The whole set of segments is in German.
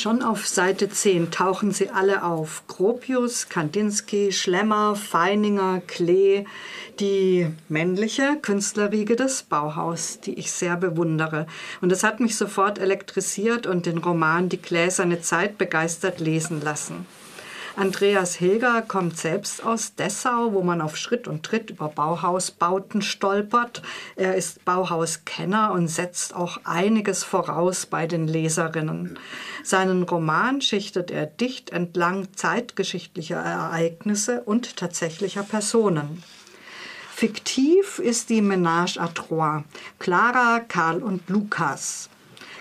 Schon auf Seite 10 tauchen sie alle auf. Gropius, Kandinsky, Schlemmer, Feininger, Klee, die männliche Künstlerriege des Bauhaus, die ich sehr bewundere. Und es hat mich sofort elektrisiert und den Roman Die gläserne Zeit begeistert lesen lassen. Andreas Hilger kommt selbst aus Dessau, wo man auf Schritt und Tritt über Bauhausbauten stolpert. Er ist Bauhauskenner und setzt auch einiges voraus bei den Leserinnen. Seinen Roman schichtet er dicht entlang zeitgeschichtlicher Ereignisse und tatsächlicher Personen. Fiktiv ist die Ménage à Trois, Clara, Karl und Lukas.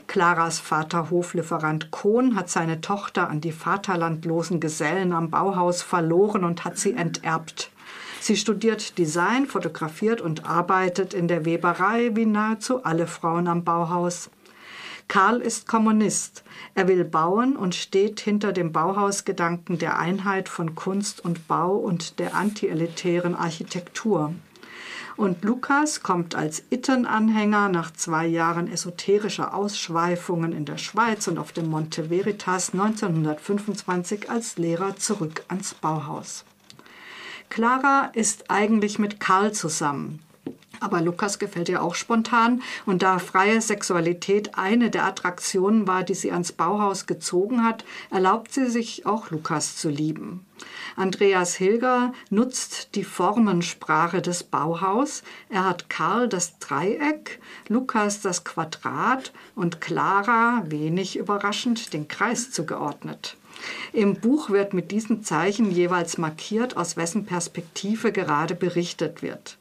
Claras Vater Hoflieferant Kohn hat seine Tochter an die vaterlandlosen Gesellen am Bauhaus verloren und hat sie enterbt. Sie studiert Design, fotografiert und arbeitet in der Weberei wie nahezu alle Frauen am Bauhaus. Karl ist Kommunist. Er will bauen und steht hinter dem Bauhausgedanken der Einheit von Kunst und Bau und der antielitären Architektur. Und Lukas kommt als Itten-Anhänger nach zwei Jahren esoterischer Ausschweifungen in der Schweiz und auf dem Monte Veritas 1925 als Lehrer zurück ans Bauhaus. Clara ist eigentlich mit Karl zusammen. Aber Lukas gefällt ihr auch spontan und da freie Sexualität eine der Attraktionen war, die sie ans Bauhaus gezogen hat, erlaubt sie sich auch Lukas zu lieben. Andreas Hilger nutzt die Formensprache des Bauhaus. Er hat Karl das Dreieck, Lukas das Quadrat und Clara, wenig überraschend, den Kreis zugeordnet. Im Buch wird mit diesen Zeichen jeweils markiert, aus wessen Perspektive gerade berichtet wird.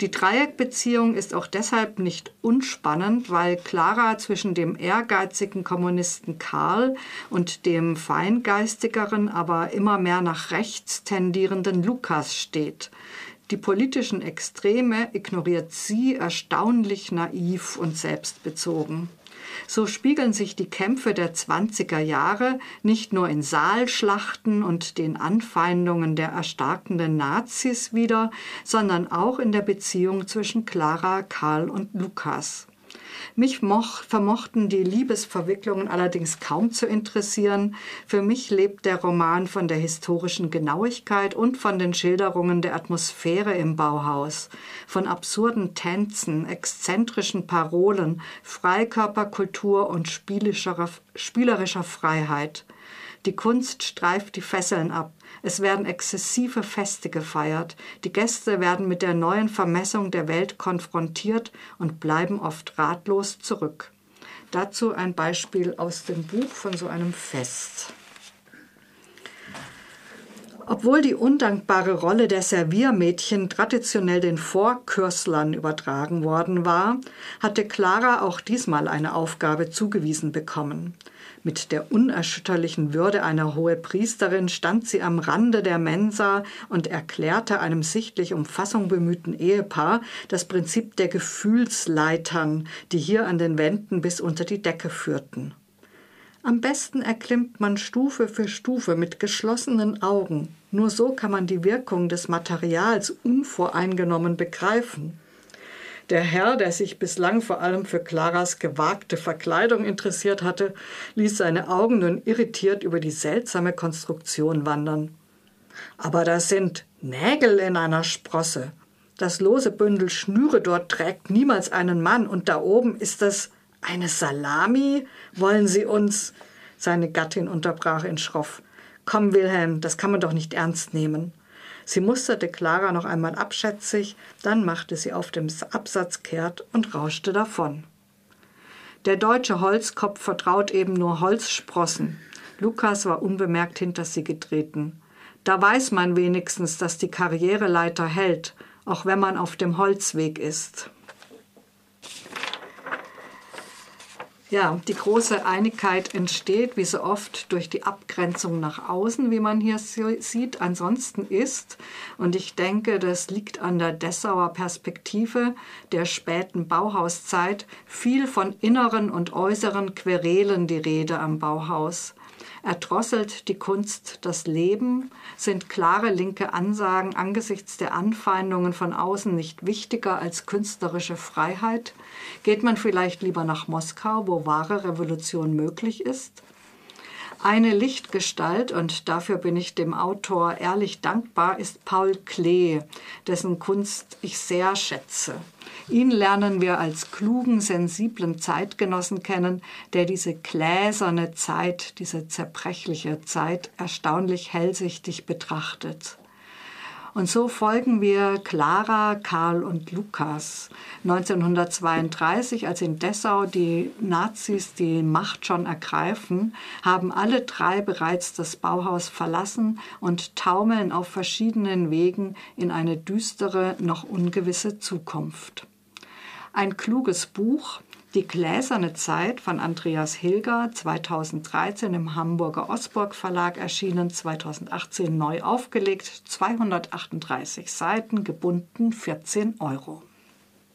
Die Dreieckbeziehung ist auch deshalb nicht unspannend, weil Clara zwischen dem ehrgeizigen Kommunisten Karl und dem feingeistigeren, aber immer mehr nach rechts tendierenden Lukas steht. Die politischen Extreme ignoriert sie erstaunlich naiv und selbstbezogen. So spiegeln sich die Kämpfe der 20er Jahre nicht nur in Saalschlachten und den Anfeindungen der erstarkenden Nazis wider, sondern auch in der Beziehung zwischen Clara, Karl und Lukas. Mich moch, vermochten die Liebesverwicklungen allerdings kaum zu interessieren. Für mich lebt der Roman von der historischen Genauigkeit und von den Schilderungen der Atmosphäre im Bauhaus, von absurden Tänzen, exzentrischen Parolen, Freikörperkultur und spielerischer, spielerischer Freiheit. Die Kunst streift die Fesseln ab. Es werden exzessive Feste gefeiert. Die Gäste werden mit der neuen Vermessung der Welt konfrontiert und bleiben oft ratlos zurück. Dazu ein Beispiel aus dem Buch von so einem Fest. Obwohl die undankbare Rolle der Serviermädchen traditionell den Vorkürslern übertragen worden war, hatte Clara auch diesmal eine Aufgabe zugewiesen bekommen. Mit der unerschütterlichen Würde einer Hohepriesterin stand sie am Rande der Mensa und erklärte einem sichtlich um Fassung bemühten Ehepaar das Prinzip der Gefühlsleitern, die hier an den Wänden bis unter die Decke führten. Am besten erklimmt man Stufe für Stufe mit geschlossenen Augen. Nur so kann man die Wirkung des Materials unvoreingenommen begreifen. Der Herr, der sich bislang vor allem für Claras gewagte Verkleidung interessiert hatte, ließ seine Augen nun irritiert über die seltsame Konstruktion wandern. Aber das sind Nägel in einer Sprosse. Das lose Bündel Schnüre dort trägt niemals einen Mann, und da oben ist das eine Salami? Wollen Sie uns? Seine Gattin unterbrach ihn schroff. Komm, Wilhelm, das kann man doch nicht ernst nehmen. Sie musterte Clara noch einmal abschätzig, dann machte sie auf dem Absatz kehrt und rauschte davon. Der deutsche Holzkopf vertraut eben nur Holzsprossen. Lukas war unbemerkt hinter sie getreten. Da weiß man wenigstens, dass die Karriereleiter hält, auch wenn man auf dem Holzweg ist. Ja, die große Einigkeit entsteht, wie so oft, durch die Abgrenzung nach außen, wie man hier sieht. Ansonsten ist, und ich denke, das liegt an der Dessauer Perspektive der späten Bauhauszeit, viel von inneren und äußeren Querelen die Rede am Bauhaus. Erdrosselt die Kunst das Leben? Sind klare linke Ansagen angesichts der Anfeindungen von außen nicht wichtiger als künstlerische Freiheit? Geht man vielleicht lieber nach Moskau, wo wahre Revolution möglich ist? Eine Lichtgestalt, und dafür bin ich dem Autor ehrlich dankbar, ist Paul Klee, dessen Kunst ich sehr schätze. Ihn lernen wir als klugen, sensiblen Zeitgenossen kennen, der diese gläserne Zeit, diese zerbrechliche Zeit erstaunlich hellsichtig betrachtet. Und so folgen wir Clara, Karl und Lukas. 1932, als in Dessau die Nazis die Macht schon ergreifen, haben alle drei bereits das Bauhaus verlassen und taumeln auf verschiedenen Wegen in eine düstere, noch ungewisse Zukunft. Ein kluges Buch, die gläserne Zeit von Andreas Hilger, 2013 im Hamburger Osburg Verlag erschienen, 2018 neu aufgelegt, 238 Seiten, gebunden 14 Euro.